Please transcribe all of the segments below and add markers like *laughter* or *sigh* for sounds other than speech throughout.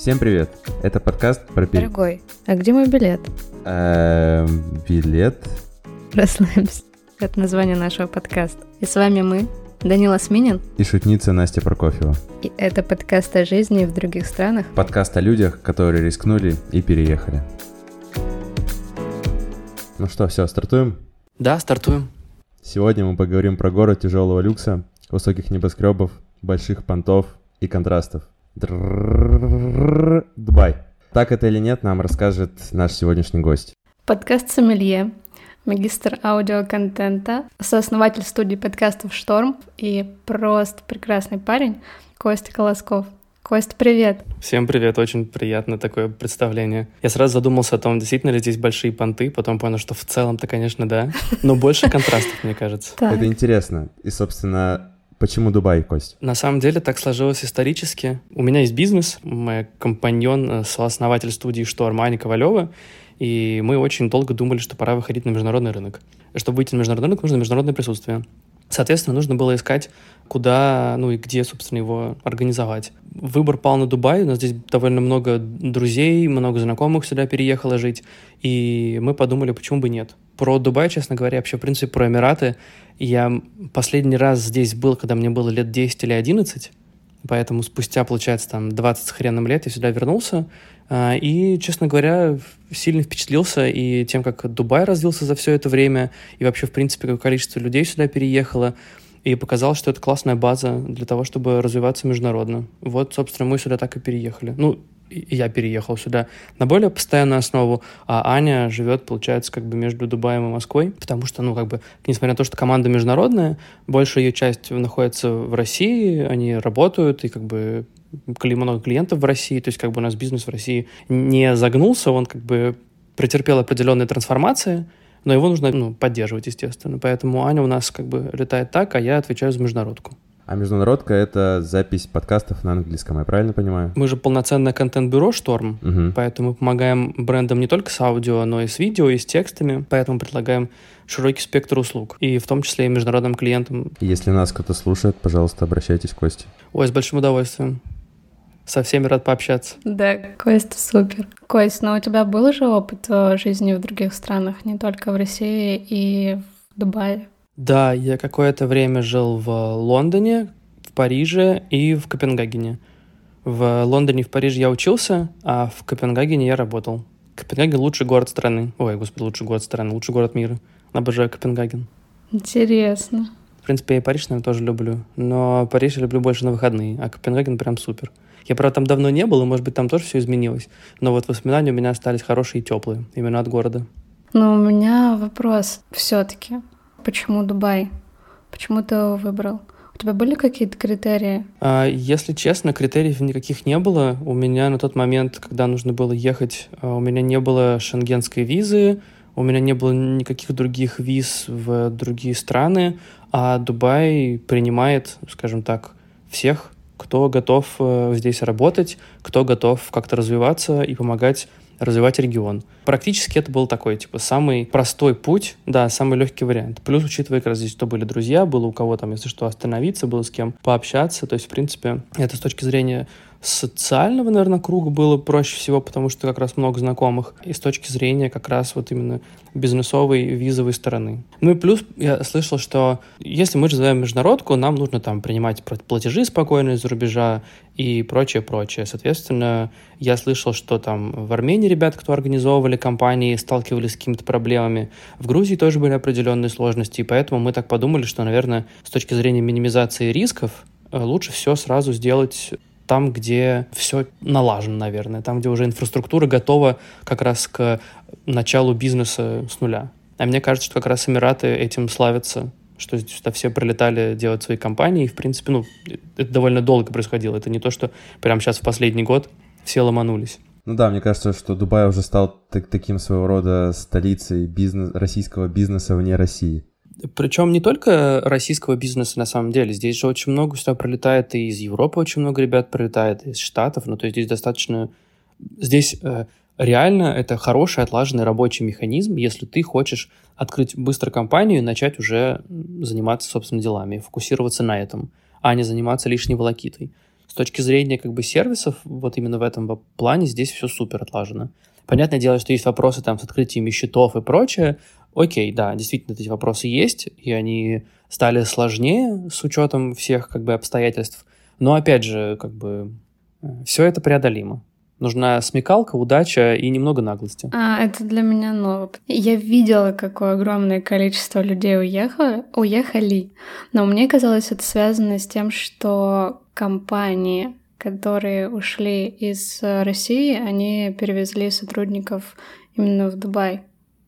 Всем привет! Это подкаст про... пер- Дорогой, а где мой билет? Эм, билет? Расслабься. Это название нашего подкаста. И с вами мы, Данила Сминин, И шутница Настя Прокофьева. и это подкаст о жизни в других странах. Подкаст о людях, которые рискнули и переехали. Ну что, все, стартуем? Да, стартуем. Сегодня мы поговорим про город тяжелого люкса, высоких небоскребов, больших понтов и контрастов. Дубай. Так это или нет, нам расскажет наш сегодняшний гость. Подкаст «Сомелье», магистр аудиоконтента, сооснователь студии подкастов «Шторм» и просто прекрасный парень Костя Колосков. Кость, привет. Всем привет, очень приятно такое представление. Я сразу задумался о том, действительно ли здесь большие понты, потом понял, что в целом-то, конечно, да, но больше контрастов, мне кажется. Это интересно. И, собственно, почему Дубай, Кость? На самом деле так сложилось исторически. У меня есть бизнес, мой компаньон, э, сооснователь студии «Шторм» Аня Ковалева, и мы очень долго думали, что пора выходить на международный рынок. Чтобы выйти на международный рынок, нужно международное присутствие. Соответственно, нужно было искать, куда, ну и где, собственно, его организовать. Выбор пал на Дубай. У нас здесь довольно много друзей, много знакомых сюда переехало жить. И мы подумали, почему бы нет. Про Дубай, честно говоря, вообще, в принципе, про Эмираты. Я последний раз здесь был, когда мне было лет 10 или 11. Поэтому спустя, получается, там 20 с хреном лет я сюда вернулся. А, И, честно говоря, сильно впечатлился и тем, как Дубай развился за все это время, и вообще, в принципе, какое количество людей сюда переехало. И показал, что это классная база для того, чтобы развиваться международно. Вот, собственно, мы сюда так и переехали. Ну, я переехал сюда на более постоянную основу, а Аня живет, получается, как бы между Дубаем и Москвой, потому что, ну, как бы, несмотря на то, что команда международная, большая ее часть находится в России, они работают, и как бы много клиентов в России, то есть как бы у нас бизнес в России не загнулся, он как бы претерпел определенные трансформации, но его нужно ну, поддерживать, естественно. Поэтому Аня у нас как бы летает так, а я отвечаю за международку. А международка — это запись подкастов на английском, я правильно понимаю? Мы же полноценное контент-бюро «Шторм», Мгм. Поэтому мы помогаем брендам не только с аудио, но и с видео, и с текстами. Поэтому предлагаем широкий спектр услуг. И в том числе и международным клиентам. Если нас кто-то слушает, пожалуйста, обращайтесь к Косте. Ой, с большим удовольствием. Со всеми рад пообщаться. да, Кость, супер. Кость, но у тебя был же опыт э, жизни в других странах, не только в России и в Дубае? Да, я какое-то время жил в Лондоне, в Париже и в Копенгагене. В Лондоне и в Париже я учился, а в Копенгагене я работал. Копенгаген — лучший город страны. Ой, господи, лучший город страны, лучший город мира. Обожаю Копенгаген. Интересно. В принципе, я и Париж, наверное, тоже люблю. Но Париж я люблю больше на выходные, а Копенгаген прям супер. Я, правда, там давно не был, и, может быть, там тоже все изменилось. Но вот воспоминания у меня остались хорошие и теплые, именно от города. Но у меня вопрос все-таки. Почему Дубай? Почему ты его выбрал? У тебя были какие-то критерии? А, если честно, критериев никаких не было. У меня на тот момент, когда нужно было ехать, а, у меня не было шенгенской визы, у меня не было никаких других виз в другие страны, а Дубай принимает, скажем так, всех, кто готов э, здесь работать, кто готов как-то развиваться и помогать развивать регион. Практически это был такой, типа, самый простой путь, да, самый легкий вариант. Плюс, учитывая, как раз здесь, кто были друзья, было у кого там, если что, остановиться, было с кем пообщаться. То есть, в принципе, это с точки зрения социального, наверное, круга было проще всего, потому что как раз много знакомых. И с точки зрения как раз вот именно бизнесовой, визовой стороны. Ну и плюс я слышал, что если мы развиваем международку, нам нужно там принимать платежи спокойно из-за рубежа и прочее, прочее. Соответственно, я слышал, что там в Армении ребят, кто организовывали компании, сталкивались с какими-то проблемами. В Грузии тоже были определенные сложности, и поэтому мы так подумали, что, наверное, с точки зрения минимизации рисков, э, лучше все сразу сделать там, где все налажено, наверное, там, где уже инфраструктура готова как раз к началу бизнеса с нуля. А мне кажется, что как раз Эмираты этим славятся, что сюда все прилетали делать свои компании, и, в принципе, ну, это довольно долго происходило. Это не то, что прямо сейчас в последний год все ломанулись. Ну да, мне кажется, что Дубай уже стал так- таким своего рода столицей бизнес, российского бизнеса вне России. Причем не только российского бизнеса на самом деле. Здесь же очень много сюда прилетает и из Европы очень много ребят прилетает, и из Штатов. Ну, то есть здесь достаточно... Здесь э, реально это хороший отлаженный рабочий механизм, если ты хочешь открыть быстро компанию и начать уже заниматься собственными делами, фокусироваться на этом, а не заниматься лишней волокитой. с точки зрения как бы сервисов, вот именно в этом плане здесь все супер отлажено. Понятное дело, что есть вопросы там с открытием счетов и прочее. Окей, да, действительно эти вопросы есть, и они стали сложнее с учетом всех как бы обстоятельств. Но опять же, как бы э, все это преодолимо. Нужна смекалка, удача и немного наглости. А, это для меня ново. Я видела, какое огромное количество людей уехало, уехали, но мне казалось, это связано с тем, что компании, которые ушли из России, они перевезли сотрудников именно в Дубай.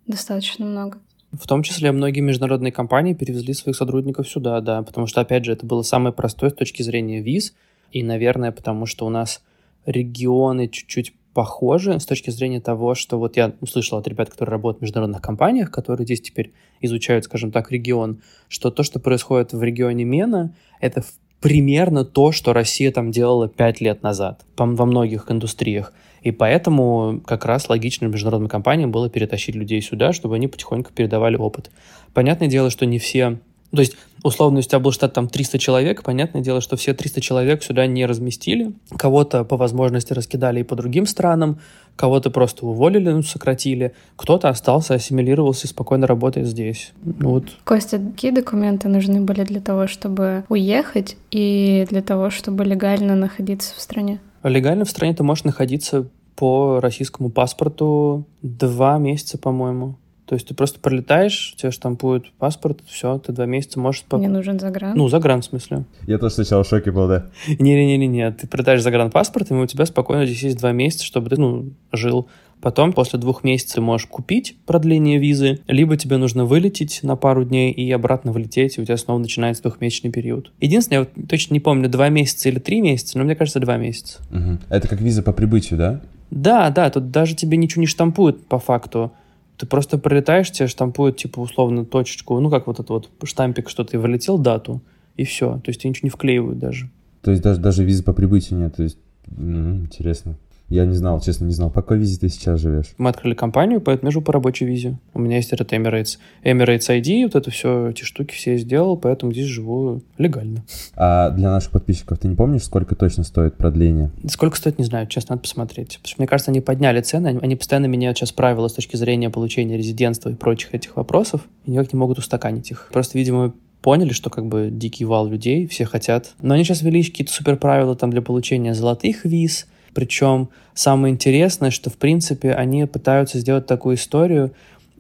Достаточно много. В том числе многие международные компании перевезли своих сотрудников сюда, да, потому что, опять же, это было самое простое с точки зрения виз, и, наверное, потому что у нас регионы чуть-чуть похожи с точки зрения того, что вот я услышал от ребят, которые работают в международных компаниях, которые здесь теперь изучают, скажем так, регион, что то, что происходит в регионе Мена, это примерно то, что Россия там делала пять лет назад во многих индустриях. И поэтому как раз логично международным компаниям было перетащить людей сюда, чтобы они потихоньку передавали опыт. Понятное дело, что не все то есть, условно, у тебя был штат там 300 человек, понятное дело, что все 300 человек сюда не разместили. Кого-то по возможности раскидали и по другим странам, кого-то просто уволили, ну, сократили, кто-то остался, ассимилировался и спокойно работает здесь. Ну вот. Костя, какие документы нужны были для того, чтобы уехать и для того, чтобы легально находиться в стране? Легально в стране ты можешь находиться по российскому паспорту два месяца, по-моему. То есть ты просто пролетаешь, тебе штампуют паспорт, все, ты два месяца можешь... Мне нужен загран? Ну, загран в смысле. Я тоже сначала в шоке был, да. Не-не-не-не, ты прилетаешь загранпаспорт, и у тебя спокойно здесь есть два месяца, чтобы ты, ну, жил. Потом, после двух месяцев, ты можешь купить продление визы, либо тебе нужно вылететь на пару дней и обратно вылететь, и у тебя снова начинается двухмесячный период. Единственное, я вот точно не помню, два месяца или три месяца, но мне кажется, два месяца. Угу. Это как виза по прибытию, да? Да, да, тут даже тебе ничего не штампуют по факту. Ты просто пролетаешь, тебе штампуют, типа, условно, точечку, ну, как вот этот вот штампик, что ты вылетел, дату, и все. То есть тебе ничего не вклеивают даже. То есть даже, даже визы по прибытию нет, то есть, интересно. Я не знал, честно, не знал. По какой визе ты сейчас живешь? Мы открыли компанию, поэтому я живу по рабочей визе. У меня есть этот Emirates. Emirates ID, вот это все, эти штуки все я сделал, поэтому здесь живу легально. А для наших подписчиков ты не помнишь, сколько точно стоит продление? Сколько стоит, не знаю, честно, надо посмотреть. Потому что, мне кажется, они подняли цены, они, постоянно меняют сейчас правила с точки зрения получения резидентства и прочих этих вопросов, и никак не могут устаканить их. Просто, видимо, поняли, что как бы дикий вал людей, все хотят. Но они сейчас ввели какие-то супер правила там для получения золотых виз, причем самое интересное, что, в принципе, они пытаются сделать такую историю.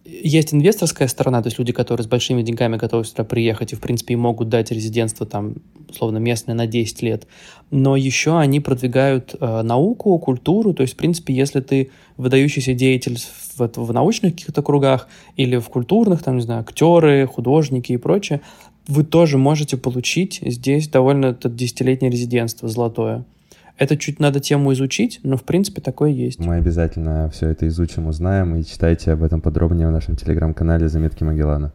Есть инвесторская сторона, то есть люди, которые с большими деньгами готовы сюда приехать и, в принципе, могут дать резидентство там, условно, местное на 10 лет. Но еще они продвигают э, науку, культуру, то есть, в принципе, если ты выдающийся деятель в, в научных каких-то кругах или в культурных, там, не знаю, актеры, художники и прочее, вы тоже можете получить здесь довольно десятилетнее резидентство золотое. Это чуть надо тему изучить, но в принципе такое есть. Мы обязательно все это изучим, узнаем и читайте об этом подробнее в нашем телеграм-канале «Заметки Магеллана».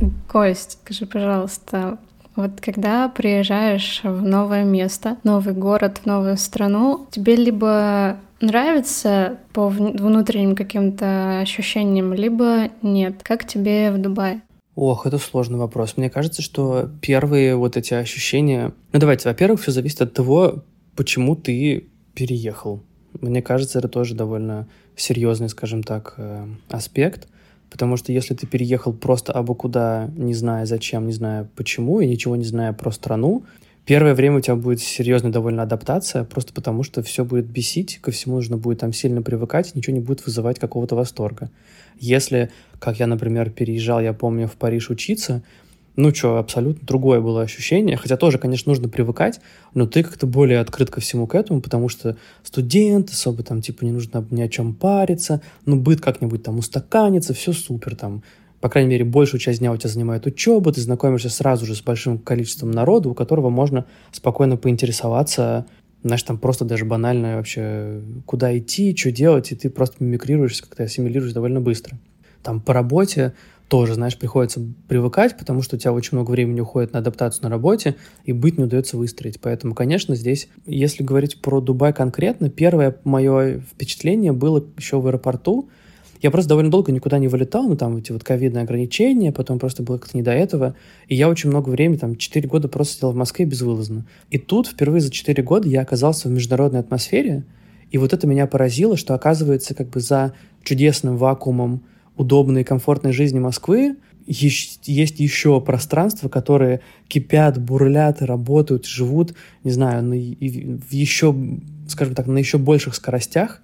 *laughs* Кость, скажи, пожалуйста, вот когда приезжаешь в новое место, новый город, в новую страну, тебе либо нравится по внутренним каким-то ощущениям, либо нет. Как тебе в Дубае? Ох, это сложный вопрос. Мне кажется, что первые вот эти ощущения... Ну, давайте, во-первых, все зависит от того, почему ты переехал. Мне кажется, это тоже довольно серьезный, скажем так, э, аспект. Потому что если ты переехал просто абы куда, не зная зачем, не зная почему, и ничего не зная про страну, Первое время у тебя будет серьезная довольно адаптация, просто потому что все будет бесить, ко всему нужно будет там сильно привыкать, ничего не будет вызывать какого-то восторга. Если, как я, например, переезжал, я помню, в Париж учиться, ну что, абсолютно другое было ощущение. Хотя тоже, конечно, нужно привыкать, но ты как-то более открыт ко всему к этому, потому что студент, особо там, типа, не нужно ни о чем париться, ну, быт как-нибудь там устаканится, все супер, там, по крайней мере, большую часть дня у тебя занимает учеба, ты знакомишься сразу же с большим количеством народа, у которого можно спокойно поинтересоваться, знаешь, там просто даже банально вообще, куда идти, что делать, и ты просто мимикрируешь, как-то ассимилируешь довольно быстро. Там по работе тоже, знаешь, приходится привыкать, потому что у тебя очень много времени уходит на адаптацию на работе, и быть не удается выстроить. Поэтому, конечно, здесь, если говорить про Дубай конкретно, первое мое впечатление было еще в аэропорту, Я просто довольно долго никуда не вылетал, ну, там эти вот ковидные ограничения, потом просто было как-то не до этого. И я очень много времени, там, 4 года просто сидел в Москве безвылазно. И тут впервые за 4 года я оказался в международной атмосфере, и вот это меня поразило, что оказывается как бы за чудесным вакуумом удобной и комфортной жизни Москвы есть еще пространства, которые кипят, бурлят, работают, живут, не знаю, на, в еще, скажем так, на еще больших скоростях,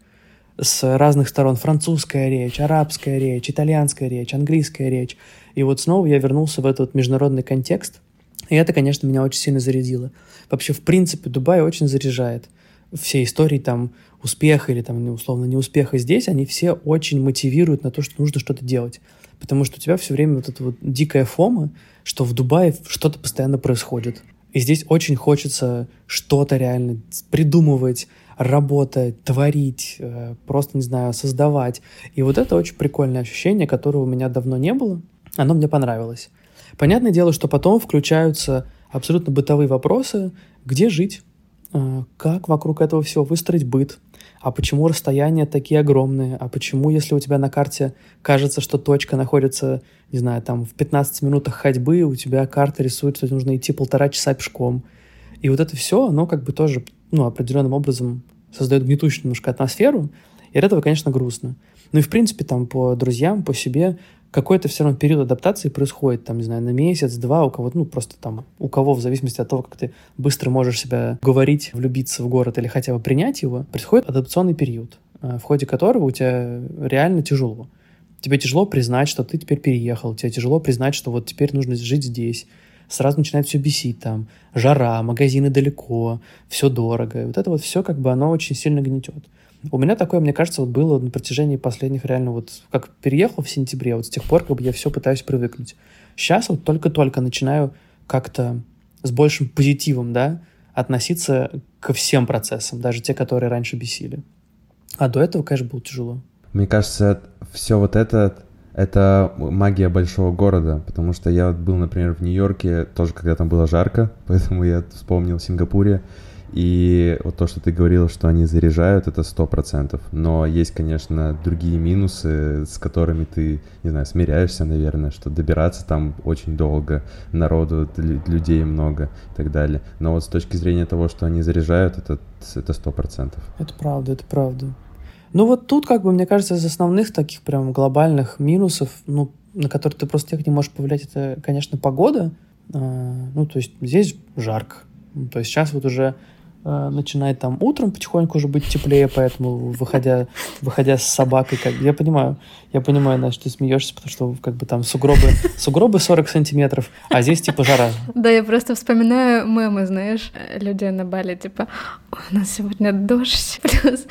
с разных сторон. Французская речь, арабская речь, итальянская речь, английская речь. И вот снова я вернулся в этот международный контекст, и это, конечно, меня очень сильно зарядило. Вообще, в принципе, Дубай очень заряжает. Все истории там успеха или там, условно, неуспеха здесь, они все очень мотивируют на то, что нужно что-то делать. Потому что у тебя все время вот эта вот дикая фома, что в Дубае что-то постоянно происходит. И здесь очень хочется что-то реально придумывать, работать, творить, э, просто, не знаю, создавать. И вот это очень прикольное ощущение, которого у меня давно не было. Оно мне понравилось. Понятное дело, что потом включаются абсолютно бытовые вопросы, где жить, э, как вокруг этого всего выстроить быт, а почему расстояния такие огромные, а почему, если у тебя на карте кажется, что точка находится, не знаю, там в 15 минутах ходьбы, у тебя карта рисует, что нужно идти полтора часа пешком. И вот это все, оно как бы тоже, ну, определенным образом создает гнетущую немножко атмосферу, и от этого, конечно, грустно. Ну и, в принципе, там, по друзьям, по себе, какой-то все равно период адаптации происходит, там, не знаю, на месяц, два, у кого-то, ну, просто там, у кого, в зависимости от того, как ты быстро можешь себя говорить, влюбиться в город или хотя бы принять его, происходит адаптационный период, э, в ходе которого у тебя реально тяжело. Тебе тяжело признать, что ты теперь переехал, тебе тяжело признать, что вот теперь нужно жить здесь, сразу начинает все бесить там, жара, магазины далеко, все дорого. И вот это вот все как бы оно очень сильно гнетет. У меня такое, мне кажется, вот было на протяжении последних реально вот, как переехал в сентябре, вот с тех пор как бы я все пытаюсь привыкнуть. Сейчас вот только-только начинаю как-то с большим позитивом, да, относиться ко всем процессам, даже те, которые раньше бесили. А до этого, конечно, было тяжело. Мне кажется, все вот это это магия большого города, потому что я был, например, в Нью-Йорке, тоже когда там было жарко, *laughs* поэтому я вспомнил в Сингапуре, и вот то, что ты говорил, что они заряжают, это сто процентов. Но есть, конечно, другие минусы, с которыми ты, не знаю, смиряешься, наверное, что добираться там очень долго, народу, людей много и так далее. Но вот с точки зрения того, что они заряжают, это сто процентов. Это правда, это правда. Ну вот тут, как бы, мне кажется, из основных таких прям глобальных минусов, ну, на которые ты просто никак не можешь повлиять, это, конечно, погода. А, ну, то есть здесь жарко. То есть сейчас вот уже начинает там утром потихоньку уже быть теплее, поэтому выходя, выходя с собакой, как я понимаю, я понимаю, Настя, ты смеешься, потому что как бы там сугробы, сугробы 40 сантиметров, а здесь типа жара. Да, я просто вспоминаю мемы, знаешь, людей на Бали, типа, у нас сегодня дождь, плюс,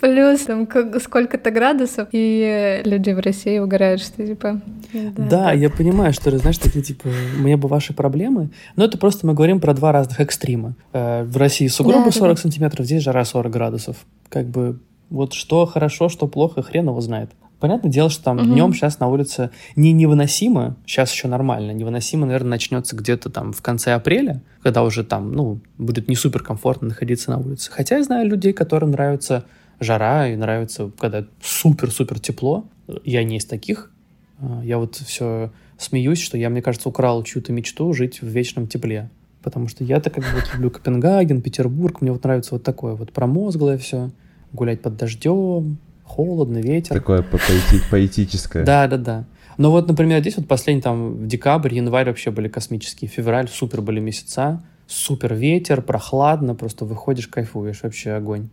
плюс там сколько-то градусов, и люди в России угорают, что типа... Да, да я понимаю, что, знаешь, такие типа, мне бы ваши проблемы, но это просто мы говорим про два разных экстрима. Э, в России сугробы да, 40 да. сантиметров, здесь жара 40 градусов. Как бы вот что хорошо, что плохо, хрен его знает. Понятное дело, что там угу. днем сейчас на улице не невыносимо, сейчас еще нормально, невыносимо, наверное, начнется где-то там в конце апреля, когда уже там, ну, будет не супер комфортно находиться на улице. Хотя я знаю людей, которым нравится жара и нравится, когда супер-супер тепло. Я не из таких. А, я вот все смеюсь, что я, мне кажется, украл чью-то мечту жить в вечном тепле. Потому что я-то как бы вот люблю Копенгаген, Петербург, мне вот нравится вот такое вот промозглое все, гулять под дождем, холодно, ветер. Такое по поэти поэтическое. Да, да, да. Но вот, например, здесь вот последний там в декабрь, январь вообще были космические, февраль супер были месяца, супер ветер, прохладно, просто выходишь, кайфуешь, вообще огонь.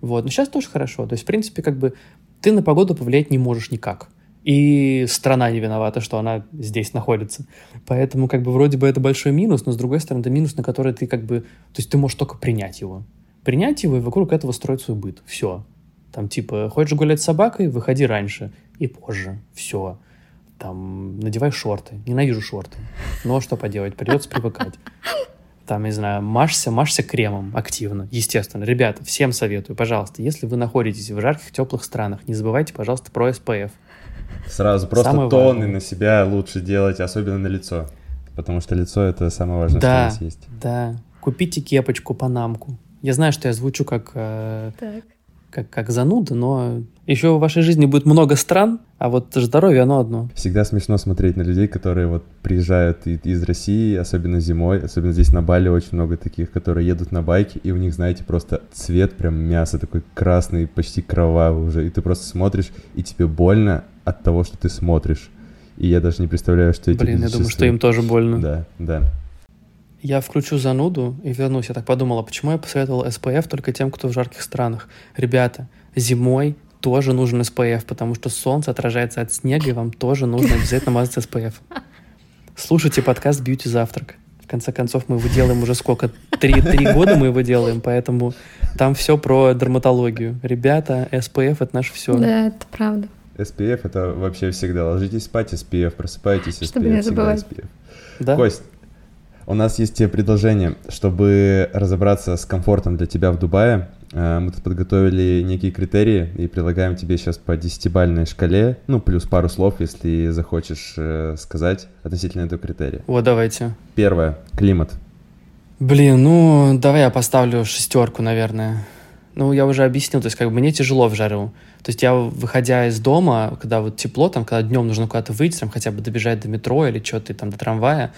Вот, но сейчас тоже хорошо. То есть, в принципе, как бы ты на погоду повлиять не можешь никак. И страна не виновата, что она здесь находится. Поэтому, как бы, вроде бы это большой минус, но, с другой стороны, это минус, на который ты, как бы, то есть ты можешь только принять его. Принять его и вокруг этого строить свой быт. Все. Там типа, хочешь гулять с собакой, выходи раньше и позже. Все. Там, надевай шорты. Ненавижу шорты. Но что поделать, придется привыкать. Там, не знаю, машься, машься кремом активно, естественно. Ребята, всем советую, пожалуйста, если вы находитесь в жарких, теплых странах, не забывайте, пожалуйста, про SPF. Сразу просто Самое тоны важное. на себя лучше делать, особенно на лицо. Потому что лицо — это самое важное, да, что у нас есть. Да, Купите кепочку, панамку. Я знаю, что я звучу как... Э, как, как зануда, но еще в вашей жизни будет много стран, а вот здоровье оно одно. Всегда смешно смотреть на людей, которые вот приезжают из России, особенно зимой, особенно здесь на Бали очень много таких, которые едут на байке, и у них, знаете, просто цвет прям мяса такой красный, почти кровавый уже, и ты просто смотришь, и тебе больно от того, что ты смотришь. И я даже не представляю, что эти Блин, я думаю, что им тоже больно. Да, да. Я включу зануду и вернусь. Я так подумала, почему я посоветовал SPF только тем, кто в жарких странах. Ребята, зимой тоже нужен SPF, потому что солнце отражается от снега, и вам тоже нужно обязательно мазать SPF. Слушайте подкаст «Бьюти Завтрак». В конце концов, мы его делаем уже сколько? Три, три года мы его делаем, поэтому там все про дерматологию. Ребята, SPF — это наше все. Да, это правда. SPF — это вообще всегда. Ложитесь спать, SPF, просыпайтесь, SPF, Чтобы не забывать. SPF. Да? Кость, у нас есть тебе предложение, чтобы разобраться с комфортом для тебя в Дубае. э, Мы тут подготовили некие критерии и предлагаем тебе сейчас по десятибальной шкале, ну, плюс пару слов, если захочешь э, сказать относительно этого критерия. Вот, давайте. Первое. Климат. Блин, ну, давай я поставлю шестерку, наверное. Ну, я уже объяснил, то есть как бы мне тяжело в жару. То есть я, выходя из дома, когда вот тепло, там, когда днем нужно куда-то выйти, там, хотя бы добежать до метро или что-то там, до трамвая,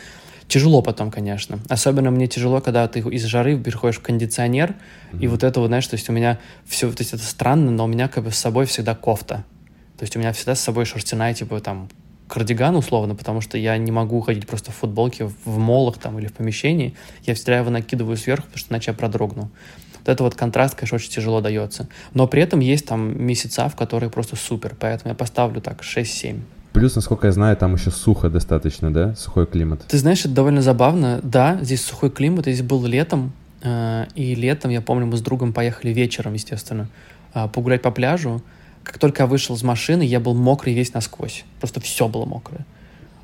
тяжело потом, конечно. Особенно мне тяжело, когда ты из жары переходишь в кондиционер, и вот это вот, знаешь, то есть у меня все, то есть это странно, но у меня как бы с собой всегда кофта. То есть у меня всегда с собой шерстяная, типа, там, кардиган условно, потому что я не могу ходить просто в футболке в, в молах там или в помещении. Я всегда его накидываю сверху, потому что иначе я продрогну. Вот это вот контраст, конечно, очень тяжело дается. Но при этом есть там месяца, в которые просто супер, поэтому я поставлю так 6-7. Плюс, насколько я знаю, там еще сухо достаточно, да? Сухой климат. Ты знаешь, это довольно забавно. Да, здесь сухой климат, здесь был летом, э, и летом, я помню, мы с другом поехали вечером, естественно, э, погулять по пляжу. Как только я вышел из машины, я был мокрый весь насквозь. Просто все было мокрое.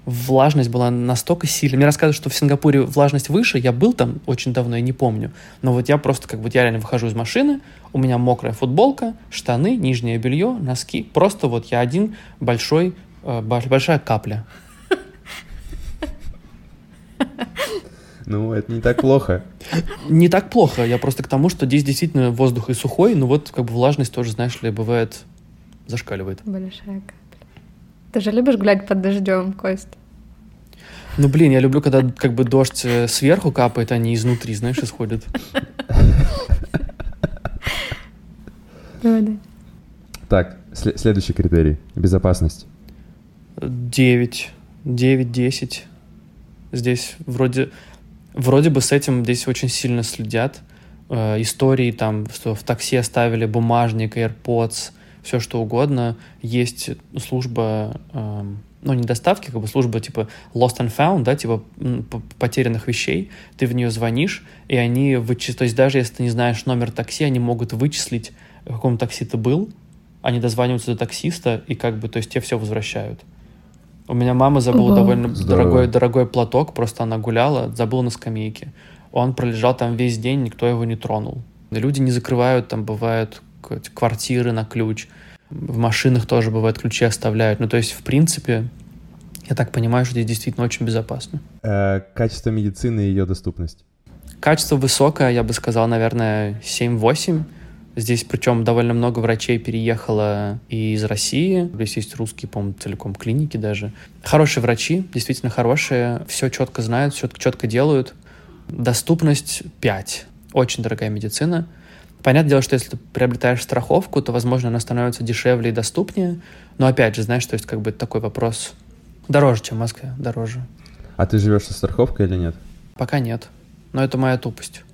Влажность была настолько сильная. Мне рассказывают, что в Сингапуре влажность выше. Я был там очень давно, я не помню. Но вот я просто, как бы, я реально выхожу из машины, у меня мокрая футболка, штаны, нижнее белье, носки. Просто вот я один большой, э, больш- большая капля. Ну, это не так плохо. Не так плохо. Я просто к тому, что здесь действительно воздух и сухой, но вот как бы влажность тоже, знаешь ли, бывает зашкаливает. Большая капля. Ты же любишь гулять под дождем, Кость? Ну, блин, я люблю, когда как бы дождь э, сверху капает, а не изнутри, знаешь, исходит. Давай, да. Так, сле- следующий критерий. Безопасность. 9, 9, 10. Здесь вроде, вроде бы с этим здесь очень сильно следят. Э, истории там, что в такси оставили бумажник, AirPods, все что угодно. Есть служба, эм, ну не доставки, как бы служба типа lost and found, да, типа потерянных вещей. Ты в нее звонишь, и они вычислят, то есть даже если ты не знаешь номер такси, они могут вычислить, в каком такси ты был, они дозваниваются до таксиста, и как бы, то есть тебе все возвращают. У меня мама забыла Ого. довольно Здорово. дорогой, дорогой платок, просто она гуляла, забыла на скамейке. Он пролежал там весь день, никто его не тронул. Люди не закрывают, там бывают квартиры на ключ. В машинах тоже бывает ключи оставляют. Ну, то есть, в принципе, я так понимаю, что здесь действительно очень безопасно. Э, качество медицины и ее доступность. Качество высокое, я бы сказал, наверное, 7-8. Здесь причем довольно много врачей переехало и из России. Здесь есть русские, по-моему, целиком клиники даже. Хорошие врачи, действительно хорошие. Все четко знают, все четко делают. Доступность 5. Очень дорогая медицина. Понятное дело, что если ты приобретаешь страховку, то, возможно, она становится дешевле и доступнее. Но опять же, знаешь, то есть как бы такой вопрос дороже, чем в Москве, дороже. А ты живешь со страховкой или нет? Пока нет. Но это моя тупость.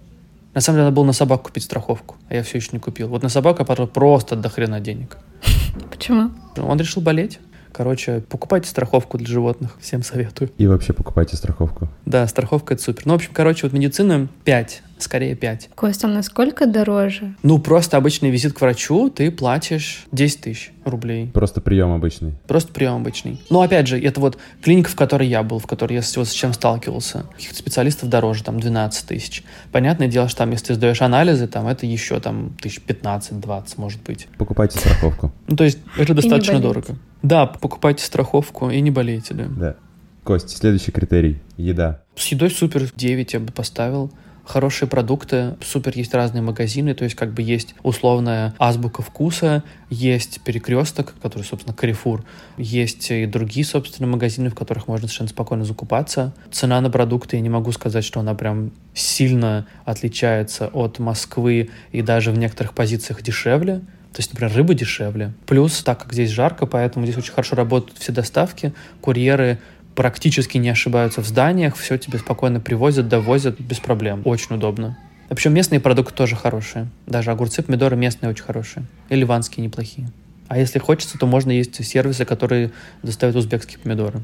На самом деле, надо было на собаку купить страховку, а я все еще не купил. Вот на собаку я потратил просто до хрена денег. *laughs* Почему? Он решил болеть. Короче, покупайте страховку для животных. Всем советую. И вообще покупайте страховку. Да, страховка это супер. Ну, в общем, короче, вот медицина 5, скорее 5. Кость, а насколько дороже? Ну, просто обычный визит к врачу, ты платишь 10 тысяч рублей. Просто прием обычный. Просто прием обычный. Но опять же, это вот клиника, в которой я был, в которой я вот с чем сталкивался. Каких-то специалистов дороже, там 12 тысяч. Понятное дело, что там, если ты сдаешь анализы, там это еще там тысяч 15-20, может быть. Покупайте страховку. Ну, то есть это достаточно дорого. Да, покупайте страховку и не болейте, да. Да. Кость, следующий критерий. Еда. С едой супер 9 я бы поставил. Хорошие продукты, супер есть разные магазины, то есть как бы есть условная азбука вкуса, есть перекресток, который, собственно, Carrefour, есть и другие, собственно, магазины, в которых можно совершенно спокойно закупаться. Цена на продукты, я не могу сказать, что она прям сильно отличается от Москвы и даже в некоторых позициях дешевле. То есть, например, рыба дешевле. Плюс, так как здесь жарко, поэтому здесь очень хорошо работают все доставки, курьеры практически не ошибаются в зданиях, все тебе спокойно привозят, довозят без проблем. Очень удобно. Причем местные продукты тоже хорошие. Даже огурцы, помидоры местные очень хорошие. И ливанские неплохие. А если хочется, то можно есть сервисы, которые доставят узбекские помидоры.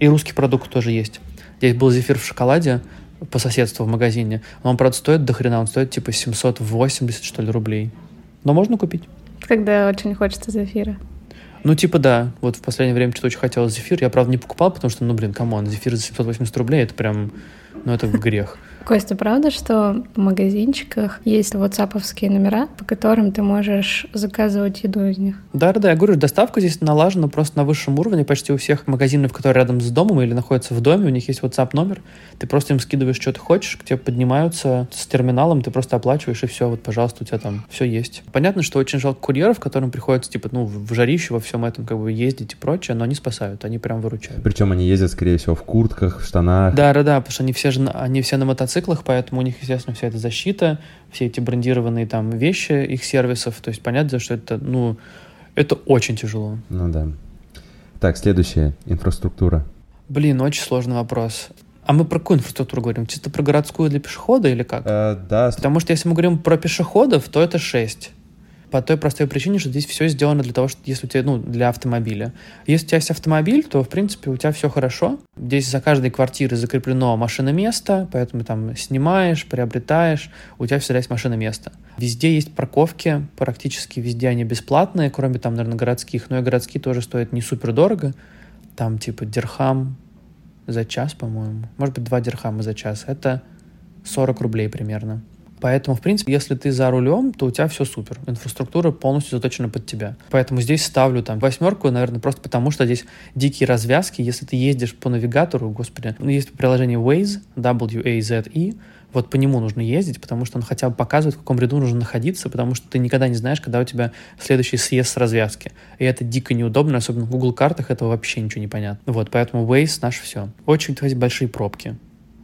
И русский продукт тоже есть. Здесь был зефир в шоколаде по соседству в магазине. Он, правда, стоит до хрена. Он стоит типа 780, что ли, рублей. Но можно купить. Когда очень хочется зефира. Ну, типа, да. Вот в последнее время что-то очень хотел зефир. Я, правда, не покупал, потому что, ну, блин, come on, зефир за 780 рублей, это прям, ну, это грех. Костя, правда, что в магазинчиках есть ватсаповские номера, по которым ты можешь заказывать еду из них? Да-да-да, я говорю, доставка здесь налажена просто на высшем уровне. Почти у всех магазинов, которые рядом с домом или находятся в доме, у них есть WhatsApp номер. Ты просто им скидываешь, что ты хочешь, к тебе поднимаются с терминалом, ты просто оплачиваешь, и все, вот, пожалуйста, у тебя там все есть. Понятно, что очень жалко курьеров, которым приходится, типа, ну, в жарище во всем этом как бы ездить и прочее, но они спасают, они прям выручают. Причем они ездят, скорее всего, в куртках, в штанах. Да-да-да, потому что они все же, они все на мотоциклах, мотоциклах, поэтому у них, естественно, вся эта защита, все эти брендированные там вещи их сервисов. То есть понятно, что это, ну, это очень тяжело. Ну да. Так, следующая инфраструктура. Блин, очень сложный вопрос. А мы про какую инфраструктуру говорим? Чисто про городскую для пешехода или как? Э, да. Потому что если мы говорим про пешеходов, то это 6. По той простой причине, что здесь все сделано для того, что если у тебя, ну, для автомобиля. Если у тебя есть автомобиль, то, в принципе, у тебя все хорошо. Здесь за каждой квартирой закреплено машиноместо, поэтому там снимаешь, приобретаешь, у тебя всегда есть машиноместо. Везде есть парковки, практически везде они бесплатные, кроме там, наверное, городских, но и городские тоже стоят не супер дорого. Там типа дирхам за час, по-моему. Может быть, два дирхама за час. Это 40 рублей примерно. Поэтому, в принципе, если ты за рулем, то у тебя все супер. Инфраструктура полностью заточена под тебя. Поэтому здесь ставлю там восьмерку, наверное, просто потому, что здесь дикие развязки. Если ты ездишь по навигатору, господи, ну, есть приложение Waze, W-A-Z-E, вот по нему нужно ездить, потому что он хотя бы показывает, в каком ряду нужно находиться, потому что ты никогда не знаешь, когда у тебя следующий съезд с развязки. И это дико неудобно, особенно в Google картах этого вообще ничего не понятно. Вот, поэтому Waze наш все. Очень, кстати, большие пробки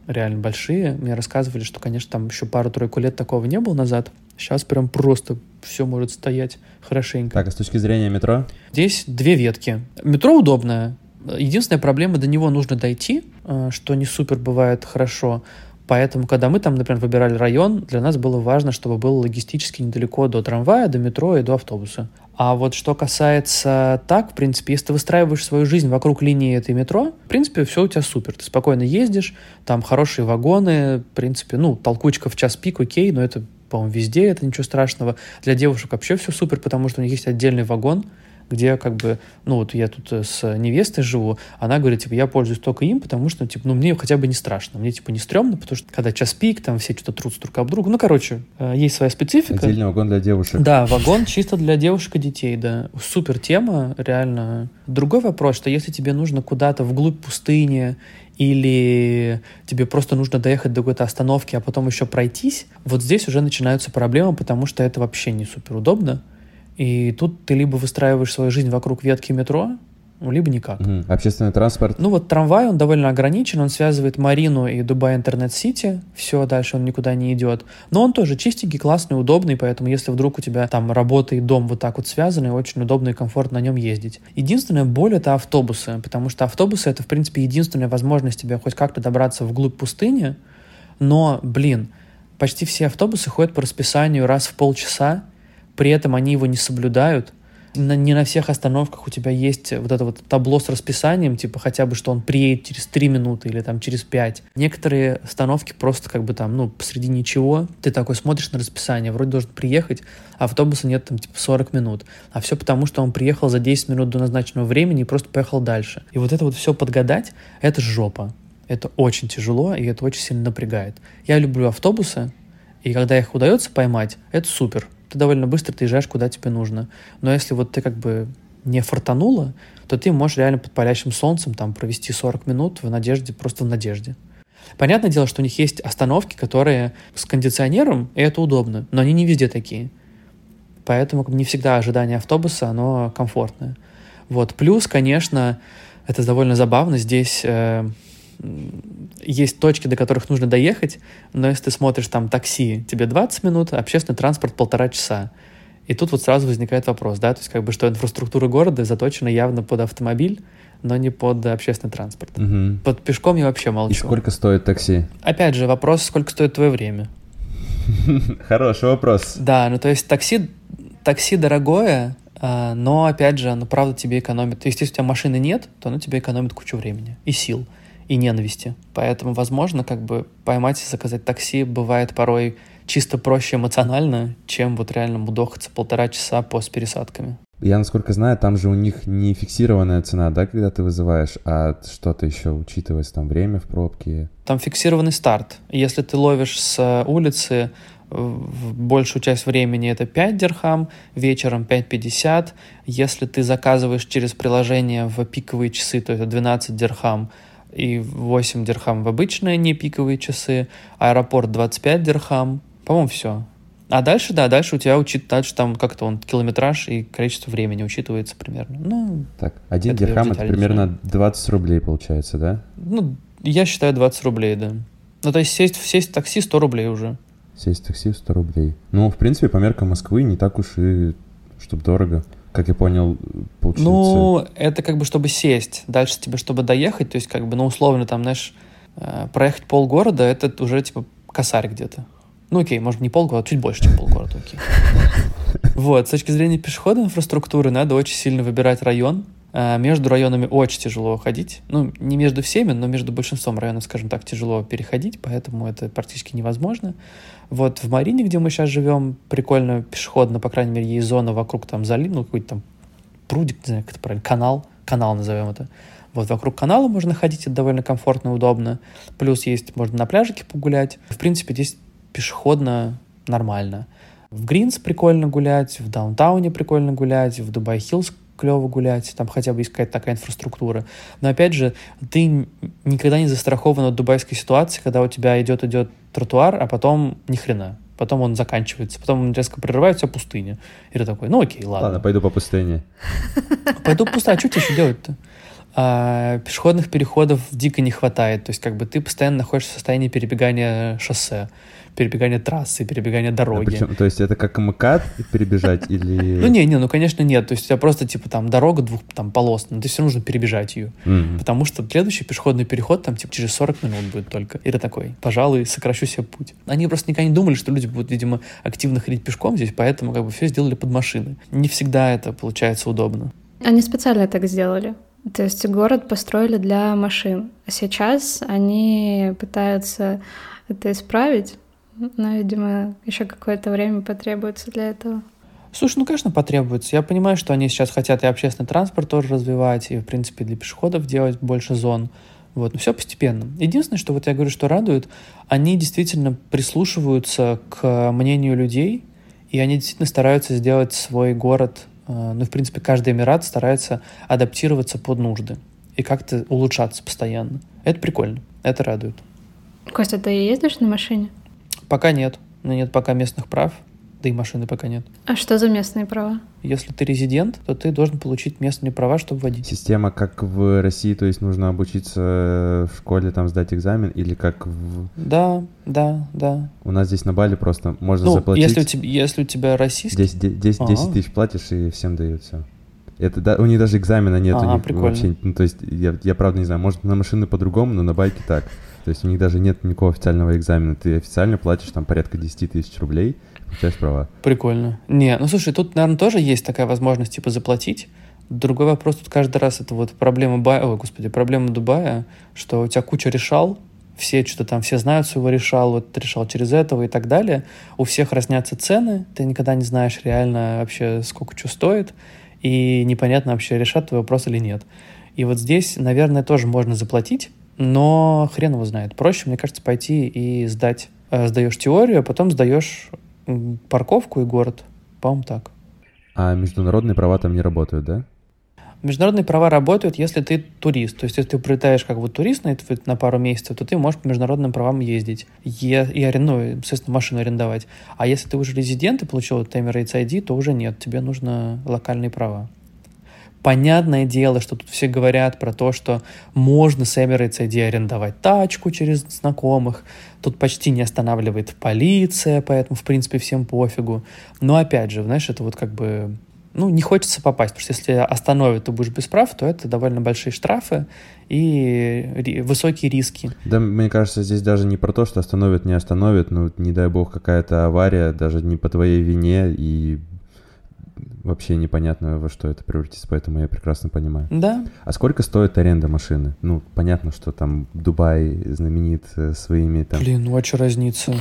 реально большие. Мне рассказывали, что, конечно, там еще пару-тройку лет такого не было назад. Сейчас прям просто все может стоять хорошенько. Так, а с точки зрения метро? Здесь две ветки. Метро удобное. Единственная проблема, до него нужно дойти, э, что не супер бывает хорошо. Поэтому, когда мы там, например, выбирали район, для нас было важно, чтобы было логистически недалеко до трамвая, до метро и до автобуса. А вот что касается так, в принципе, если ты выстраиваешь свою жизнь вокруг линии этой метро, в принципе, все у тебя супер. Ты спокойно ездишь, там хорошие вагоны, в принципе, ну, толкучка в час пик, окей, но это, по-моему, везде, это ничего страшного. Для девушек вообще все супер, потому что у них есть отдельный вагон, где как бы, ну вот я тут э, с невестой живу, она говорит, типа, я пользуюсь только им, потому что, типа, ну мне хотя бы не страшно, мне, типа, не стрёмно, потому что когда час пик, там все что-то трутся друг об друга, ну, короче, э, есть своя специфика. Отдельный вагон для девушек. Да, вагон чисто для девушек и детей, да. Супер тема, реально. Другой вопрос, что если тебе нужно куда-то вглубь пустыни, или тебе просто нужно доехать до какой-то остановки, а потом еще пройтись, вот здесь уже начинаются проблемы, потому что это вообще не супер удобно. И тут ты либо выстраиваешь свою жизнь вокруг ветки метро, либо никак. Угу. Общественный транспорт? Ну вот трамвай, он довольно ограничен, он связывает Марину и Дубай Интернет-Сити, все, дальше он никуда не идет. Но он тоже чистенький, классный, удобный, поэтому если вдруг у тебя там работа и дом вот так вот связаны, очень удобно и комфортно на нем ездить. Единственная боль — это автобусы, потому что автобусы — это, в принципе, единственная возможность тебе хоть как-то добраться вглубь пустыни, но, блин, почти все автобусы ходят по расписанию раз в полчаса, при этом они его не соблюдают. На, не на всех остановках у тебя есть вот это вот табло с расписанием, типа хотя бы, что он приедет через 3 минуты или там через 5. Некоторые остановки просто как бы там, ну, посреди ничего, ты такой смотришь на расписание, вроде должен приехать, а автобуса нет там типа 40 минут. А все потому, что он приехал за 10 минут до назначенного времени и просто поехал дальше. И вот это вот все подгадать, это жопа. Это очень тяжело, и это очень сильно напрягает. Я люблю автобусы, и когда их удается поймать, это супер ты довольно быстро доезжаешь, куда тебе нужно. Но если вот ты как бы не фартануло, то ты можешь реально под палящим солнцем там провести 40 минут в надежде, просто в надежде. Понятное дело, что у них есть остановки, которые с кондиционером, и это удобно, но они не везде такие. Поэтому не всегда ожидание автобуса, оно комфортное. Вот. Плюс, конечно, это довольно забавно, здесь э, есть точки, до которых нужно доехать, но если ты смотришь там такси, тебе 20 минут, общественный транспорт полтора часа. И тут вот сразу возникает вопрос, да, то есть как бы что инфраструктура города заточена явно под автомобиль, но не под общественный транспорт. Угу. Под пешком я вообще молчу. И сколько стоит такси? Опять же, вопрос, сколько стоит твое время? *laughs* Хороший вопрос. Да, ну то есть такси, такси дорогое, а, но опять же, оно правда тебе экономит. То есть если у тебя машины нет, то оно тебе экономит кучу времени и сил, и ненависти. Поэтому, возможно, как бы поймать и заказать такси бывает порой чисто проще эмоционально, чем вот реально мудохаться полтора часа по с пересадками. Я, насколько знаю, там же у них не фиксированная цена, да, когда ты вызываешь, а что-то еще учитывается, там время в пробке. Там фиксированный старт. Если ты ловишь с улицы, в большую часть времени это 5 дирхам, вечером 5.50. Если ты заказываешь через приложение в пиковые часы, то это 12 дирхам и 8 дирхам в обычные не пиковые часы. Аэропорт 25 дирхам, по-моему, все. А дальше, да, дальше у тебя учит, дальше там как-то он километраж и количество времени учитывается примерно. Ну, так, один дирхам это примерно 20 рублей получается, да? Ну, я считаю 20 рублей, да. Ну, то есть сесть, сесть в такси 100 рублей уже. Сесть в такси 100 рублей. Ну, в принципе, по меркам Москвы не так уж и, чтобы дорого. Как я понял, получается... Ну, это как бы чтобы сесть. Дальше тебе, чтобы доехать, то есть как бы, ну, условно, там, знаешь, э, проехать полгорода, это уже, типа, косарь где-то. Ну окей, может не полгорода, чуть больше, чем полгорода, окей. *laughs* Вот, с точки зрения пешеходной инфраструктуры надо очень сильно выбирать район. А, между районами очень тяжело ходить. Ну, не между всеми, но между большинством районов, скажем так, тяжело переходить, поэтому это практически невозможно. Вот в Марине, где мы сейчас живем, прикольно пешеходно, по крайней мере, есть зона вокруг там залива, ну, какой-то там прудик, не знаю, как это правильно, канал, канал назовем это. Вот вокруг канала можно ходить, это довольно комфортно и удобно. Плюс есть, можно на пляжике погулять. В принципе, здесь пешеходно нормально. В Гринс прикольно гулять, в Даунтауне прикольно гулять, в Дубай Хиллз клево гулять, там хотя бы есть какая-то такая инфраструктура. Но опять же, ты никогда не застрахован от дубайской ситуации, когда у тебя идет-идет тротуар, а потом ни хрена. Потом он заканчивается, потом он резко прерывается, пустыня. И ты такой, ну окей, ладно. Ладно, пойду по пустыне. *laughs* Пойду по пустыне, а что тебе еще делать-то? А, пешеходных переходов дико не хватает. То есть как бы ты постоянно находишься в состоянии перебегания шоссе перебегание трассы, перебегание дороги. А причем, то есть это как МКАД перебежать или... *laughs* Ну не, не, ну конечно нет. То есть у тебя просто типа там дорога двух там полос, но ты все равно нужно перебежать ее. Потому что следующий пешеходный переход там типа через 40 минут будет только. И ты такой, пожалуй, сокращу себе путь. Они просто никогда не думали, что люди будут, видимо, активно ходить пешком здесь, поэтому как бы все сделали под машины. Не всегда это получается удобно. Они специально так сделали. То есть город построили для машин. А сейчас они пытаются это исправить, но, видимо, еще какое-то время потребуется для этого. Слушай, ну, конечно, потребуется. Я понимаю, что они сейчас хотят и общественный транспорт тоже развивать, и, в принципе, для пешеходов делать больше зон. Вот, но все постепенно. Единственное, что вот я говорю, что радует, они действительно прислушиваются к мнению людей, и они действительно стараются сделать свой город, э, ну, в принципе, каждый эмират старается адаптироваться под нужды и как-то улучшаться постоянно. Это прикольно, это радует. Костя, ты ездишь на машине? Пока нет. У меня нет пока местных прав, да и машины пока нет. А что за местные права? Если ты резидент, то ты должен получить местные права, чтобы водить. Система как в России, то есть нужно обучиться в школе, там сдать экзамен, или как в... Да, да, да. У нас здесь на Бали просто можно ну, заплатить... если у тебя, если у тебя российский... 10, 10, 10 тысяч платишь, и всем дают все. Это да, у них даже экзамена нет, а, у них прикольно. вообще, ну, то есть я, я правда не знаю, может на машины по-другому, но на байке так. То есть у них даже нет никакого официального экзамена. Ты официально платишь там порядка 10 тысяч рублей, получаешь права. Прикольно. Не, ну слушай, тут, наверное, тоже есть такая возможность, типа, заплатить. Другой вопрос тут каждый раз это вот проблема Бая, ой, господи, проблема Дубая, что у тебя куча решал, все что-то там, все знают своего решал, вот решал через этого и так далее. У всех разнятся цены, ты никогда не знаешь реально вообще, сколько что стоит, и непонятно вообще, решат твой вопрос или нет. И вот здесь, наверное, тоже можно заплатить, но хрен его знает. Проще, мне кажется, пойти и сдать. Э, сдаешь теорию, а потом сдаешь парковку и город. По-моему, так. А международные права там не работают, да? Международные права работают, если ты турист. То есть, если ты прилетаешь как бы турист на, на пару месяцев, то ты можешь по международным правам ездить и, и ну, естественно, машину арендовать. А если ты уже резидент и получил Emirates ID, то уже нет, тебе нужно локальные права. Понятное дело, что тут все говорят про то, что можно с Emirates ID арендовать тачку через знакомых. Тут почти не останавливает полиция, поэтому, в принципе, всем пофигу. Но, опять же, знаешь, это вот как бы ну, не хочется попасть, потому что если остановят, то будешь без прав, то это довольно большие штрафы и высокие риски. Да, мне кажется, здесь даже не про то, что остановят, не остановят, ну, не дай бог, какая-то авария, даже не по твоей вине, и вообще непонятно, во что это превратится, поэтому я прекрасно понимаю. Да. А сколько стоит аренда машины? Ну, понятно, что там Дубай знаменит э, своими там... Блин, ну а что разница?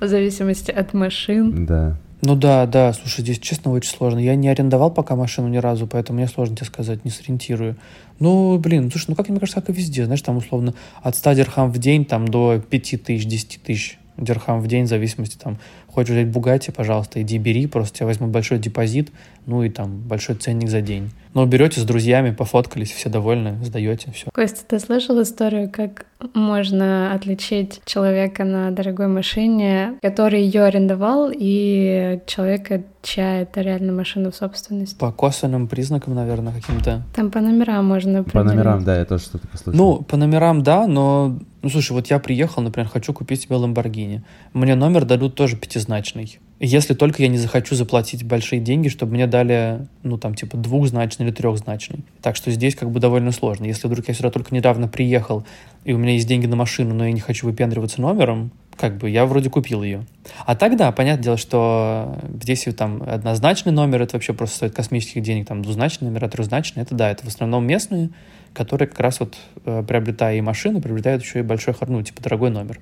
В зависимости от машин. Да. Ну да, да, слушай, здесь честно очень сложно. Я не арендовал пока машину ни разу, поэтому мне сложно тебе сказать, не сориентирую. Ну, блин, слушай, ну как, мне кажется, как и везде, знаешь, там условно от 100 дирхам в день там до 5 тысяч, 10 тысяч дирхам в день, в зависимости там, хочешь взять Бугати, пожалуйста, иди бери, просто тебя возьмут большой депозит, ну и там большой ценник за день. Но берете с друзьями, пофоткались, все довольны, сдаете, все. Костя, ты слышал историю, как можно отличить человека на дорогой машине, который ее арендовал, и человека, чья это реально машина в собственности? По косвенным признакам, наверное, каким-то. Там по номерам можно По номерам, да, я тоже что-то послышал. Ну, по номерам, да, но... Ну, слушай, вот я приехал, например, хочу купить себе Ламборгини. Мне номер дадут тоже пятизначный. Если только я не захочу заплатить большие деньги, чтобы мне дали, ну, там, типа, двухзначный или трехзначный. Так что здесь как бы довольно сложно. Если вдруг я сюда только недавно приехал, и у меня есть деньги на машину, но я не хочу выпендриваться номером, как бы я вроде купил ее. А тогда, понятное дело, что здесь там однозначный номер, это вообще просто стоит космических денег, там двузначный номер, трехзначный, это да, это в основном местные, которые как раз вот э, приобретая и машину, приобретают еще и большой, ну, типа дорогой номер.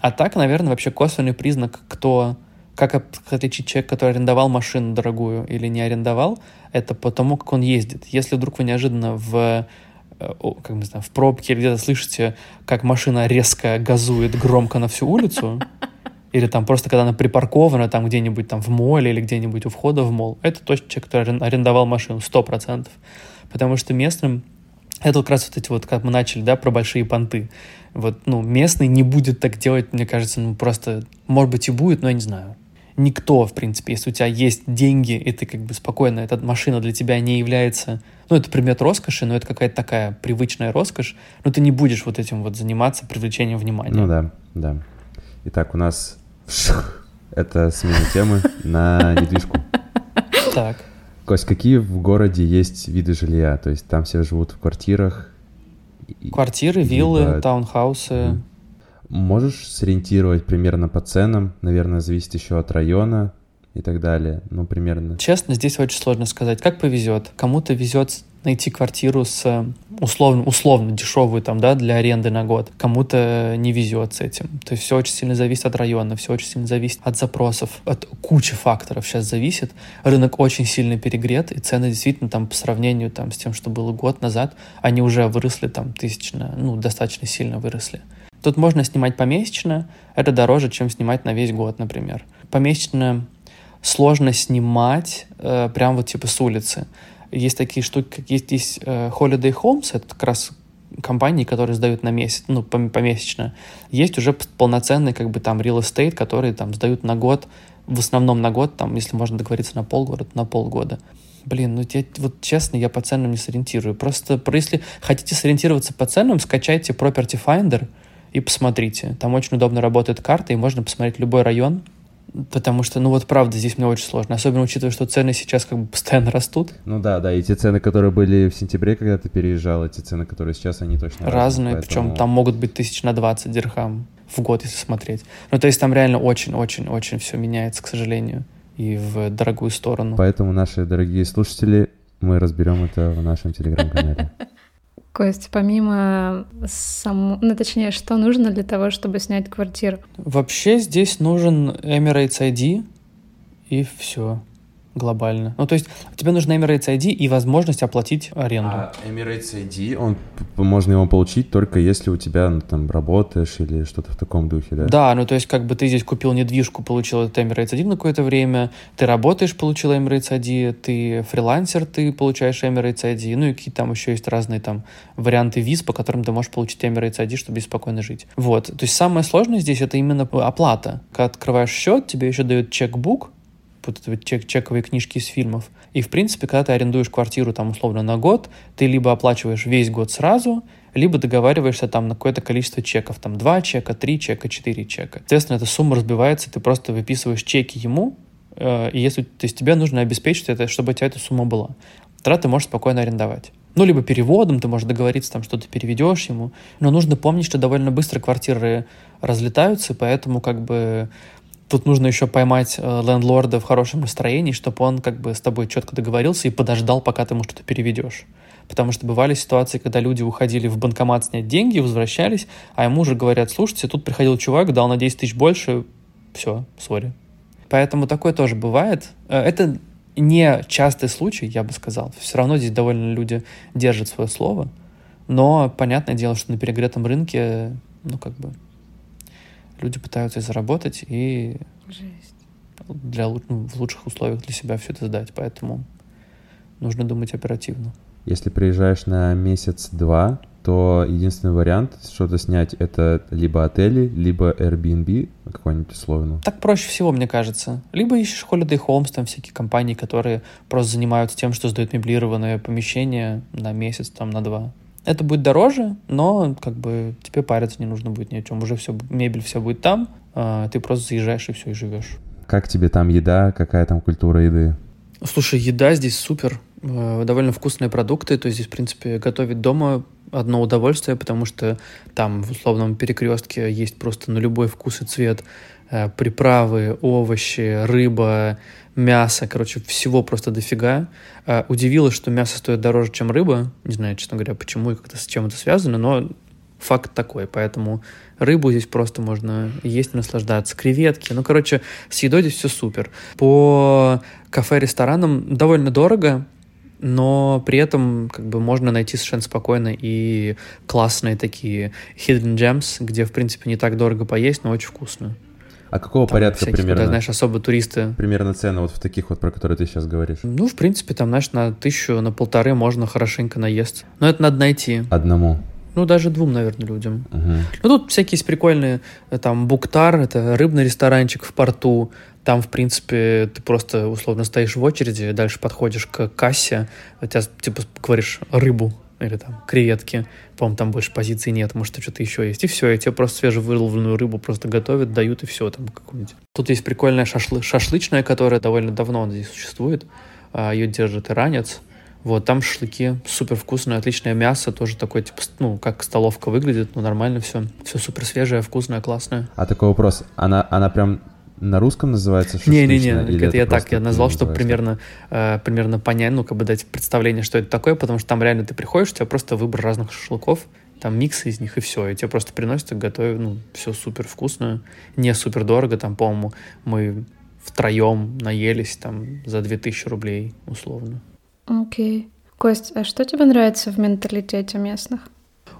А так, наверное, вообще косвенный признак, кто как отличить человека, который арендовал машину дорогую или не арендовал, это по тому, как он ездит. Если вдруг вы неожиданно в э, как мы знаем, в пробке или где-то слышите, как машина резко газует громко на всю улицу, или там просто когда она припаркована там где-нибудь там в моле или где-нибудь у входа в мол, это точно человек, который арендовал машину, сто процентов. Потому что местным это как раз вот эти вот, как мы начали, да, про большие понты. Вот, ну, местный не будет так делать, мне кажется, ну, просто, может быть, и будет, но я не знаю никто, в принципе, если у тебя есть деньги, и ты как бы спокойно, эта машина для тебя не является, ну, это предмет роскоши, но это какая-то такая привычная роскошь, но ты не будешь вот этим вот заниматься привлечением внимания. Ну да, да. Итак, у нас *laughs* это смена темы на недвижку. Так. Кость, какие в городе есть виды жилья? То есть там все живут в квартирах? Квартиры, виллы, таунхаусы. Можешь сориентировать примерно по ценам? Наверное, зависит еще от района и так далее. Ну, примерно. Честно, здесь очень сложно сказать. Как повезет. Кому-то везет найти квартиру с условно, условно дешевую там, да, для аренды на год. Кому-то не везет с этим. То есть все очень сильно зависит от района, все очень сильно зависит от запросов, от кучи факторов сейчас зависит. Рынок очень сильно перегрет, и цены действительно там по сравнению там с тем, что было год назад, они уже выросли там тысячно, ну, достаточно сильно выросли. Тут можно снимать помесячно, это дороже, чем снимать на весь год, например. Помесячно сложно снимать э, прям вот типа с улицы. Есть такие штуки, как есть, есть э, Holiday Homes, это как раз компании, которые сдают на месяц, ну, помесячно. Есть уже полноценный, как бы, там, real estate, которые, там, сдают на год, в основном на год, там, если можно договориться на полгода, на полгода. Блин, ну, я, вот честно, я по ценам не сориентирую. Просто, если хотите сориентироваться по ценам, скачайте Property Finder — и посмотрите. Там очень удобно работает карта, и можно посмотреть любой район, потому что, ну вот правда, здесь мне очень сложно, особенно учитывая, что цены сейчас как бы постоянно растут. Ну да, да, и те цены, которые были в сентябре, когда ты переезжал, эти цены, которые сейчас, они точно разные. Разные, поэтому... причем там могут быть тысяч на 20 дирхам в год, если смотреть. Ну то есть там реально очень-очень-очень все меняется, к сожалению, и в дорогую сторону. Поэтому, наши дорогие слушатели, мы разберем это в нашем телеграм-канале. *laughs* Кость, помимо сам... ну, точнее, что нужно для того, чтобы снять квартиру? Вообще здесь нужен Emirates ID, и все. Глобально. Ну, то есть тебе нужно Emirates ID и возможность оплатить аренду. А Emirates ID, он, можно его получить только если у тебя ну, там работаешь или что-то в таком духе, да? Да, ну то есть как бы ты здесь купил недвижку, получил этот Emirates ID на какое-то время, ты работаешь, получил Emirates ID, ты фрилансер, ты получаешь Emirates ID, ну и какие там еще есть разные там варианты виз, по которым ты можешь получить Emirates ID, чтобы спокойно жить. Вот, то есть самое сложное здесь это именно оплата. Когда открываешь счет, тебе еще дают чекбук, вот вот чек, чековые книжки из фильмов. И, в принципе, когда ты арендуешь квартиру, там, условно, на год, ты либо оплачиваешь весь год сразу, либо договариваешься там на какое-то количество чеков, там, два чека, три чека, четыре чека. Соответственно, эта сумма разбивается, ты просто выписываешь чеки ему, э, и если, то есть тебе нужно обеспечить это, чтобы у тебя эта сумма была. Тогда ты можешь спокойно арендовать. Ну, либо переводом, ты можешь договориться, там, что ты переведешь ему. Но нужно помнить, что довольно быстро квартиры разлетаются, поэтому как бы Тут нужно еще поймать э, лендлорда в хорошем настроении, чтобы он как бы с тобой четко договорился и подождал, пока ты ему что-то переведешь. Потому что бывали ситуации, когда люди уходили в банкомат снять деньги, возвращались, а ему уже говорят, слушайте, тут приходил чувак, дал на 10 тысяч больше, все, сори. Поэтому такое тоже бывает. Э, это не частый случай, я бы сказал. Все равно здесь довольно люди держат свое слово. Но понятное дело, что на перегретом рынке, ну, как бы, люди пытаются заработать и Жесть. для ну, в лучших условиях для себя все это сдать, поэтому нужно думать оперативно. Если приезжаешь на месяц-два, то единственный вариант что-то снять это либо отели, либо Airbnb, какой-нибудь условно. Так проще всего, мне кажется. Либо ищешь Holiday Homes, там всякие компании, которые просто занимаются тем, что сдают меблированное помещение на месяц, там, на два. Это будет дороже, но как бы тебе париться не нужно будет ни о чем. Уже все, мебель все будет там, а ты просто заезжаешь и все, и живешь. Как тебе там еда? Какая там культура еды? Слушай, еда здесь супер. Э, довольно вкусные продукты. То есть здесь, в принципе, готовить дома одно удовольствие, потому что там в условном перекрестке есть просто на любой вкус и цвет э, приправы, овощи, рыба, мясо, короче, всего просто дофига. Э, удивило, что мясо стоит дороже, чем рыба. Не знаю, честно говоря, почему и как-то с чем это связано, но факт такой. Поэтому рыбу здесь просто можно есть наслаждаться. Креветки. Ну, короче, с едой здесь все супер. По кафе-ресторанам довольно дорого, но при этом как бы можно найти совершенно спокойно и классные такие hidden gems, где, в принципе, не так дорого поесть, но очень вкусно. А какого там порядка всякие, примерно? Куда, знаешь, особо туристы. Примерно цены вот в таких вот, про которые ты сейчас говоришь. Ну, в принципе, там, знаешь, на тысячу, на полторы можно хорошенько наесть. Но это надо найти. Одному? Ну, даже двум, наверное, людям. Угу. Ну, тут всякие есть прикольные, э, там, Буктар, это рыбный ресторанчик в порту, там, в принципе, ты просто условно стоишь в очереди, дальше подходишь к кассе, у тебя, типа, говоришь рыбу или там креветки, по-моему, там больше позиций нет, может, что-то еще есть, и все, и тебе просто свежевыловленную рыбу просто готовят, дают, и все, там, какую-нибудь. Тут есть прикольная шашлы... шашлычная, которая довольно давно здесь существует, а, ее держит иранец, вот, там шашлыки супер вкусные, отличное мясо, тоже такое, типа, ну, как столовка выглядит, ну, нормально все. Все супер свежее, вкусное, классное. А такой вопрос, она, она прям на русском называется Не-не-не, это, это я так, я назвал, чтобы примерно, э, примерно понять, ну, как бы дать представление, что это такое, потому что там реально ты приходишь, у тебя просто выбор разных шашлыков, там микс из них и все, и тебе просто приносят и готовят, ну, все супер вкусно, не супер дорого, там, по-моему, мы втроем наелись там за 2000 рублей, условно. Окей. Okay. Кость, а что тебе нравится в менталитете местных?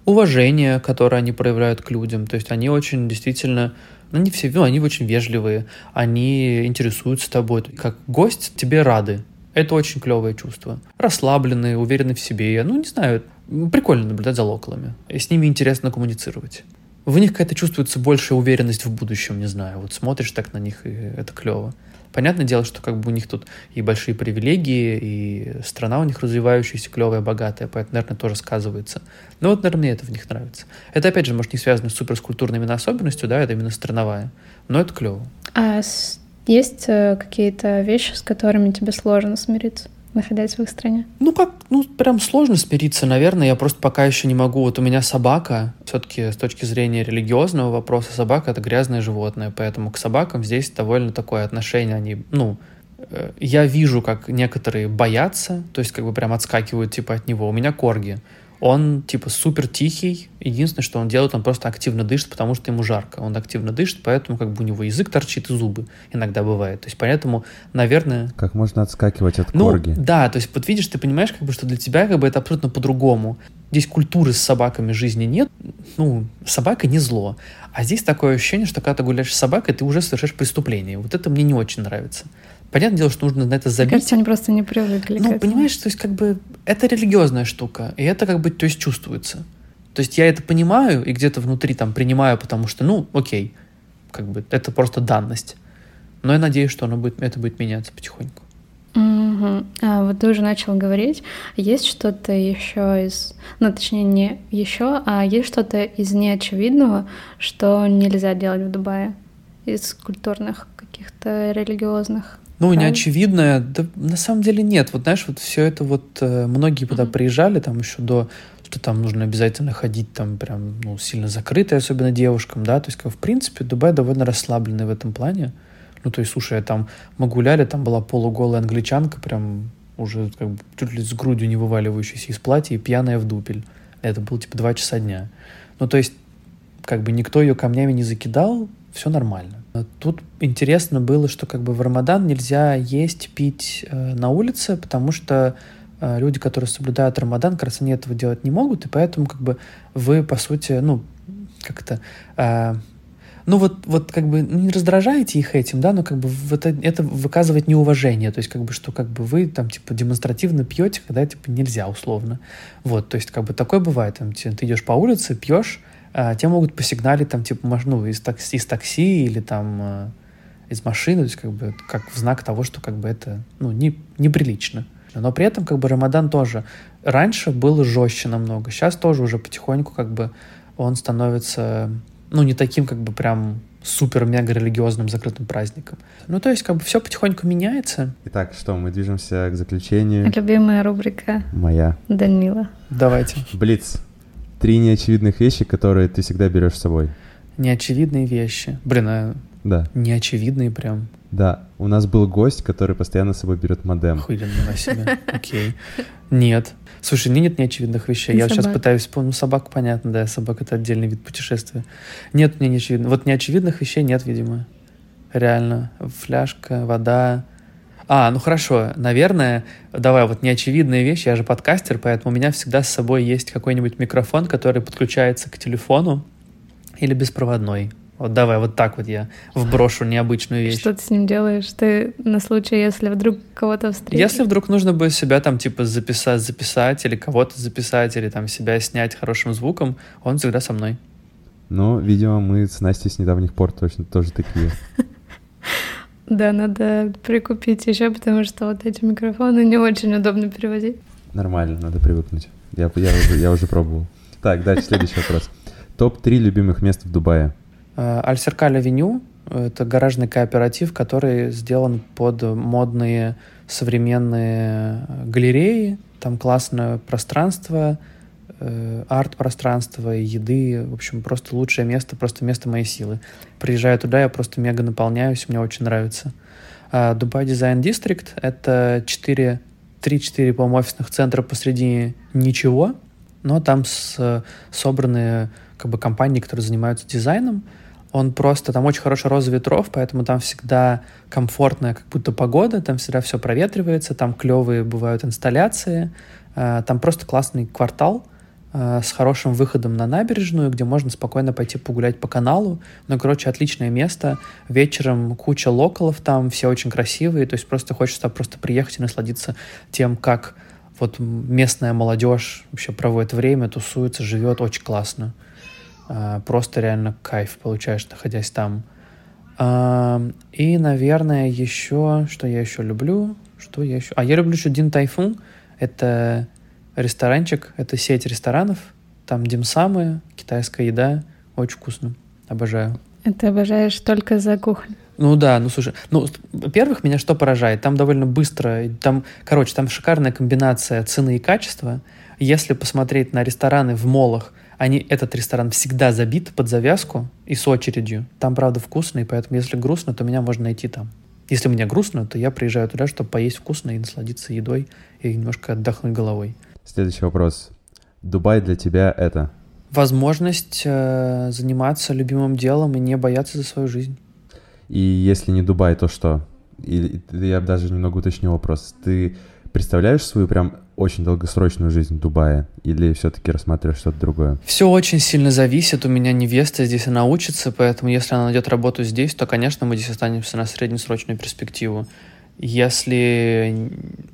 Уважение, которое они проявляют к людям, то есть они очень действительно ну, не все, ну, они очень вежливые, они интересуются тобой. Как гость тебе рады. Это очень клевое чувство. Расслабленные, уверены в себе. Ну, не знаю, прикольно наблюдать за локалами. И с ними интересно коммуницировать. В них какая-то чувствуется большая уверенность в будущем, не знаю. Вот смотришь так на них, и это клево. Понятное дело, что как бы у них тут и большие привилегии, и страна у них развивающаяся, клевая, богатая, поэтому, наверное, тоже сказывается. Но вот, наверное, это в них нравится. Это, опять же, может, не связано с суперскультурной именно особенностью, да, это именно страновая, но это клево. А есть э, какие-то вещи, с которыми тебе сложно смириться? Находясь в их стране? Ну как, ну прям сложно смириться, наверное. Я просто пока еще не могу. Вот у меня собака, все-таки с точки зрения религиозного вопроса, собака это грязное животное, поэтому к собакам здесь довольно такое отношение. Они, ну, э, я вижу, как некоторые боятся, то есть как бы прям отскакивают типа от него. У меня корги. Он, типа, супер тихий. Единственное, что он делает, он просто активно дышит, потому что ему жарко. Он активно дышит, поэтому как бы у него язык торчит и зубы иногда бывает. То есть, поэтому, наверное... Как можно отскакивать от ну, корги? Да, то есть, вот видишь, ты понимаешь, как бы, что для тебя как бы это абсолютно по-другому. Здесь культуры с собаками жизни нет. Ну, собака не зло. А здесь такое ощущение, что когда ты гуляешь с собакой, ты уже совершаешь преступление. Вот это мне не очень нравится. Понятное дело, что нужно на это забить. Мне кажется, они просто не привыкли. Ну, понимаешь, то есть как бы это религиозная штука, и это как бы, то есть чувствуется. То есть я это понимаю и где-то внутри там принимаю, потому что, ну, окей, как бы это просто данность. Но я надеюсь, что оно будет, это будет меняться потихоньку. Угу. А вот ты уже начал говорить, есть что-то еще из, ну точнее не еще, а есть что-то из неочевидного, что нельзя делать в Дубае из культурных каких-то религиозных. Ну, правильно? неочевидное, да на самом деле нет. Вот знаешь, вот все это вот э, многие туда mm-hmm. приезжали, там еще до что там нужно обязательно ходить там прям ну, сильно закрытой, особенно девушкам, да, то есть как в принципе Дубай довольно расслабленный в этом плане. Ну, то есть, слушай, там мы гуляли, там была полуголая англичанка, прям уже как бы чуть ли с грудью не вываливающейся из платья и пьяная в дупель. Это было типа два часа дня. Ну, то есть, как бы никто ее камнями не закидал, все нормально. Тут интересно было, что как бы в Рамадан нельзя есть, пить э, на улице, потому что э, люди, которые соблюдают Рамадан, как раз они этого делать не могут, и поэтому как бы вы, по сути, ну, как-то... Э, ну вот, вот как бы не раздражаете их этим, да, но как бы это, это выказывает неуважение, то есть как бы что как бы вы там типа демонстративно пьете, когда типа нельзя условно, вот, то есть как бы такое бывает, там ты идешь по улице, пьешь, а, те могут посигналить там типа ну, из такси, из такси или там а, из машины, то есть как бы как в знак того, что как бы это ну, не, неприлично. Но при этом как бы Рамадан тоже раньше был жестче намного, сейчас тоже уже потихоньку как бы он становится ну не таким как бы прям супер-мега религиозным закрытым праздником. Ну, то есть, как бы все потихоньку меняется. Итак, что, мы движемся к заключению. Любимая рубрика. Моя. Данила. Давайте. Блиц. Три неочевидных вещи, которые ты всегда берешь с собой. Неочевидные вещи. Блин, а... Да. Неочевидные прям. Да. У нас был гость, который постоянно с собой берет модем. Охуенно на себя. Окей. Нет. Слушай, мне нет неочевидных вещей. Я сейчас пытаюсь вспомнить. Ну, собака, понятно, да. Собака — это отдельный вид путешествия. Нет мне неочевидных. Вот неочевидных вещей нет, видимо. Реально. Фляжка, вода, а, ну хорошо, наверное, давай вот неочевидные вещи, я же подкастер, поэтому у меня всегда с собой есть какой-нибудь микрофон, который подключается к телефону или беспроводной. Вот давай, вот так вот я вброшу необычную вещь. Что ты с ним делаешь? Ты на случай, если вдруг кого-то встретишь? Если вдруг нужно будет себя там типа записать, записать, или кого-то записать, или там себя снять хорошим звуком, он всегда со мной. Ну, видимо, мы с Настей с недавних пор точно тоже такие. *laughs* Да, надо прикупить еще, потому что вот эти микрофоны не очень удобно перевозить. Нормально, надо привыкнуть. Я, я, уже, я уже пробовал. Так, дальше следующий вопрос. Топ-3 любимых мест в Дубае. Э, Аль-Серкаль Авеню — это гаражный кооператив, который сделан под модные современные галереи. Там классное пространство, э, арт-пространство, еды. В общем, просто лучшее место, просто место моей силы. Приезжаю туда, я просто мега наполняюсь, мне очень нравится. Дубай Дизайн Дистрикт — это 4, 3-4, по-моему, офисных центра посреди ничего, но там с, собраны как бы компании, которые занимаются дизайном. Он просто, там очень хорошая роза ветров, поэтому там всегда комфортная как будто погода, там всегда все проветривается, там клевые бывают инсталляции, а, там просто классный квартал — с хорошим выходом на набережную, где можно спокойно пойти погулять по каналу. Ну, короче, отличное место. Вечером куча локалов там, все очень красивые. То есть просто хочется просто приехать и насладиться тем, как вот местная молодежь вообще проводит время, тусуется, живет очень классно. Э, просто реально кайф получаешь, находясь там. И, наверное, еще, что я еще люблю, что я еще... А, я люблю еще Дин Тайфун. Это ресторанчик. Это сеть ресторанов. Там димсамы, китайская еда. Очень вкусно. Обожаю. Это обожаешь только за кухню? Ну да, ну слушай, ну, во-первых, меня что поражает? Там довольно быстро, там, короче, там шикарная комбинация цены и качества. Если посмотреть на рестораны в молах, они, этот ресторан всегда забит под завязку и с очередью. Там, правда, вкусно, и поэтому, если грустно, то меня можно найти там. Если мне грустно, то я приезжаю туда, чтобы поесть вкусно и насладиться едой и немножко отдохнуть головой. Следующий вопрос. Дубай для тебя это? Возможность э, заниматься любимым делом и не бояться за свою жизнь. И если не Дубай, то что? И, я даже немного уточню вопрос. Ты представляешь свою прям очень долгосрочную жизнь в Дубае или все-таки рассматриваешь что-то другое? Все очень сильно зависит. У меня невеста здесь, она учится, поэтому если она найдет работу здесь, то, конечно, мы здесь останемся на среднесрочную перспективу. Если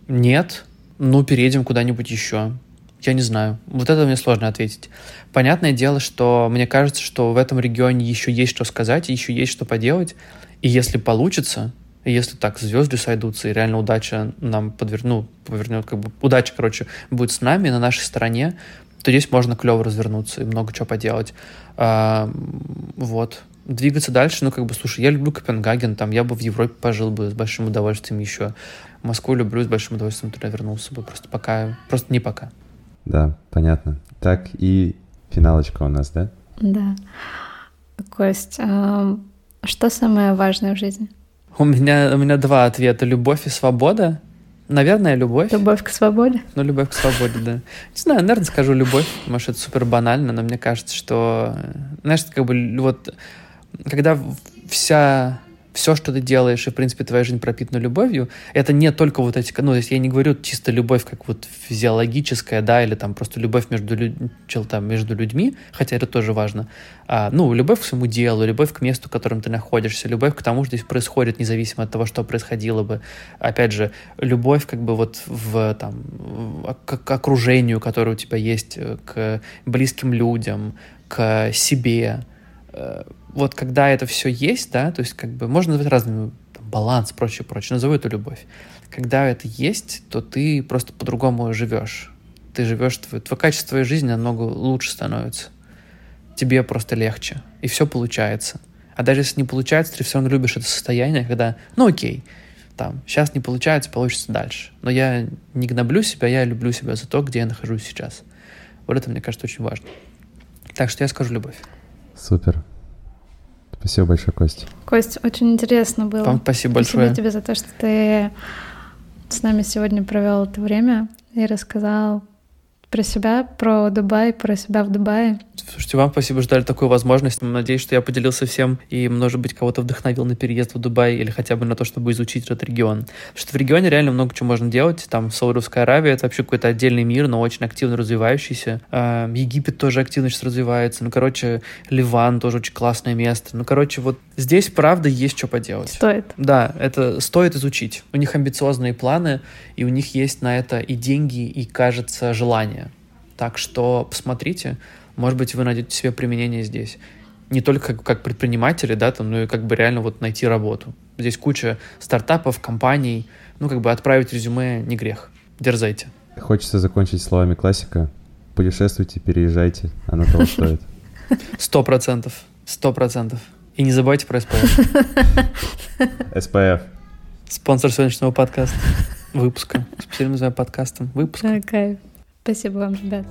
нет, ну, переедем куда-нибудь еще. Я не знаю. Вот это мне сложно ответить. Понятное дело, что мне кажется, что в этом регионе еще есть что сказать, еще есть что поделать. И если получится, если так звезды сойдутся, и реально удача нам подвернет, ну, повернет, как бы удача, короче, будет с нами, на нашей стороне, то здесь можно клево развернуться и много чего поделать. А, вот. Двигаться дальше, ну, как бы, слушай, я люблю Копенгаген, там, я бы в Европе пожил бы с большим удовольствием еще. Москву люблю, с большим удовольствием туда вернулся бы, просто пока, просто не пока. Да, понятно. Так, и финалочка у нас, да? Да. Кость, а что самое важное в жизни? У меня, у меня два ответа. Любовь и свобода. Наверное, любовь. Любовь к свободе? Ну, любовь к свободе, да. Не знаю, наверное, скажу любовь. Может, это супер банально, но мне кажется, что, знаешь, как бы вот, когда вся все, что ты делаешь, и, в принципе, твоя жизнь пропитана любовью, это не только вот эти, ну, то есть я не говорю чисто любовь как вот физиологическая, да, или там просто любовь между, люд... там, между людьми, хотя это тоже важно. А, ну, любовь к своему делу, любовь к месту, в котором ты находишься, любовь к тому, что здесь происходит, независимо от того, что происходило бы. Опять же, любовь как бы вот в, там, к, окружению, которое у тебя есть, э, к близким людям, к себе, э, вот когда это все есть, да, то есть как бы можно назвать разными, там, баланс, прочее, прочее, назову это любовь. Когда это есть, то ты просто по-другому живешь. Ты живешь, твое, твое качество твоей жизни намного лучше становится. Тебе просто легче, и все получается. А даже если не получается, ты все равно любишь это состояние, когда, ну окей, там, сейчас не получается, получится дальше. Но я не гноблю себя, я люблю себя за то, где я нахожусь сейчас. Вот это, мне кажется, очень важно. Так что я скажу любовь. Супер. Спасибо большое, Костя. Кость, очень интересно было. Вам спасибо большое. Спасибо тебе за то, что ты с нами сегодня провел это время и рассказал про себя, про Дубай, про себя в Дубае. Слушайте, вам спасибо, что дали такую возможность. Надеюсь, что я поделился всем и, может быть, кого-то вдохновил на переезд в Дубай или хотя бы на то, чтобы изучить этот регион. Потому что в регионе реально много чего можно делать. Там Саудовская Аравия — это вообще какой-то отдельный мир, но очень активно развивающийся. А, Египет тоже активно сейчас развивается. Ну, короче, Ливан тоже очень классное место. Ну, короче, вот здесь, правда, есть что поделать. Стоит. Да, это стоит изучить. У них амбициозные планы, и у них есть на это и деньги, и, кажется, желание. Так что посмотрите, может быть, вы найдете себе применение здесь. Не только как, как предприниматели, да, там, но и как бы реально вот найти работу. Здесь куча стартапов, компаний. Ну, как бы отправить резюме не грех. Дерзайте. Хочется закончить словами классика. Путешествуйте, переезжайте, оно того стоит. *laughs* Сто процентов. Сто процентов. И не забывайте про SPF. *laughs* SPF. Спонсор сегодняшнего подкаста. Выпуска. Специально называю подкастом. Выпуск. Кайф. Спасибо вам, ребят.